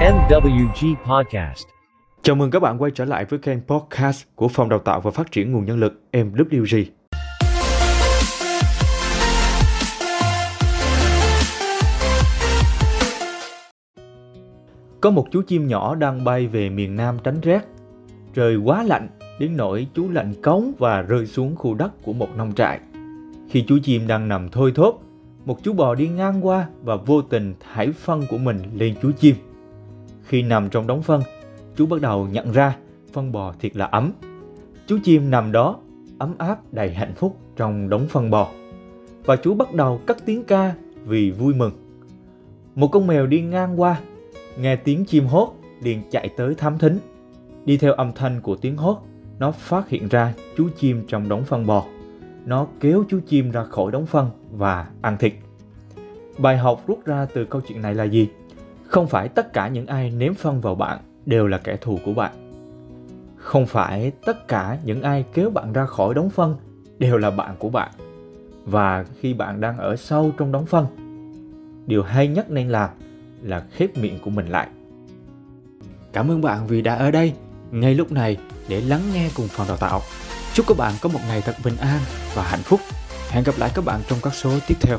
MwG Podcast. Chào mừng các bạn quay trở lại với kênh podcast của Phòng Đào tạo và Phát triển Nguồn Nhân lực MWG. Có một chú chim nhỏ đang bay về miền Nam tránh rét. Trời quá lạnh, đến nỗi chú lạnh cống và rơi xuống khu đất của một nông trại. Khi chú chim đang nằm thôi thóp, một chú bò đi ngang qua và vô tình thải phân của mình lên chú chim. Khi nằm trong đống phân, chú bắt đầu nhận ra phân bò thiệt là ấm. Chú chim nằm đó, ấm áp đầy hạnh phúc trong đống phân bò. Và chú bắt đầu cất tiếng ca vì vui mừng. Một con mèo đi ngang qua, nghe tiếng chim hót liền chạy tới thám thính. Đi theo âm thanh của tiếng hót, nó phát hiện ra chú chim trong đống phân bò. Nó kéo chú chim ra khỏi đống phân và ăn thịt. Bài học rút ra từ câu chuyện này là gì? Không phải tất cả những ai ném phân vào bạn đều là kẻ thù của bạn. Không phải tất cả những ai kéo bạn ra khỏi đống phân đều là bạn của bạn. Và khi bạn đang ở sâu trong đống phân, điều hay nhất nên làm là khép miệng của mình lại. Cảm ơn bạn vì đã ở đây ngay lúc này để lắng nghe cùng phòng đào tạo. Chúc các bạn có một ngày thật bình an và hạnh phúc. Hẹn gặp lại các bạn trong các số tiếp theo.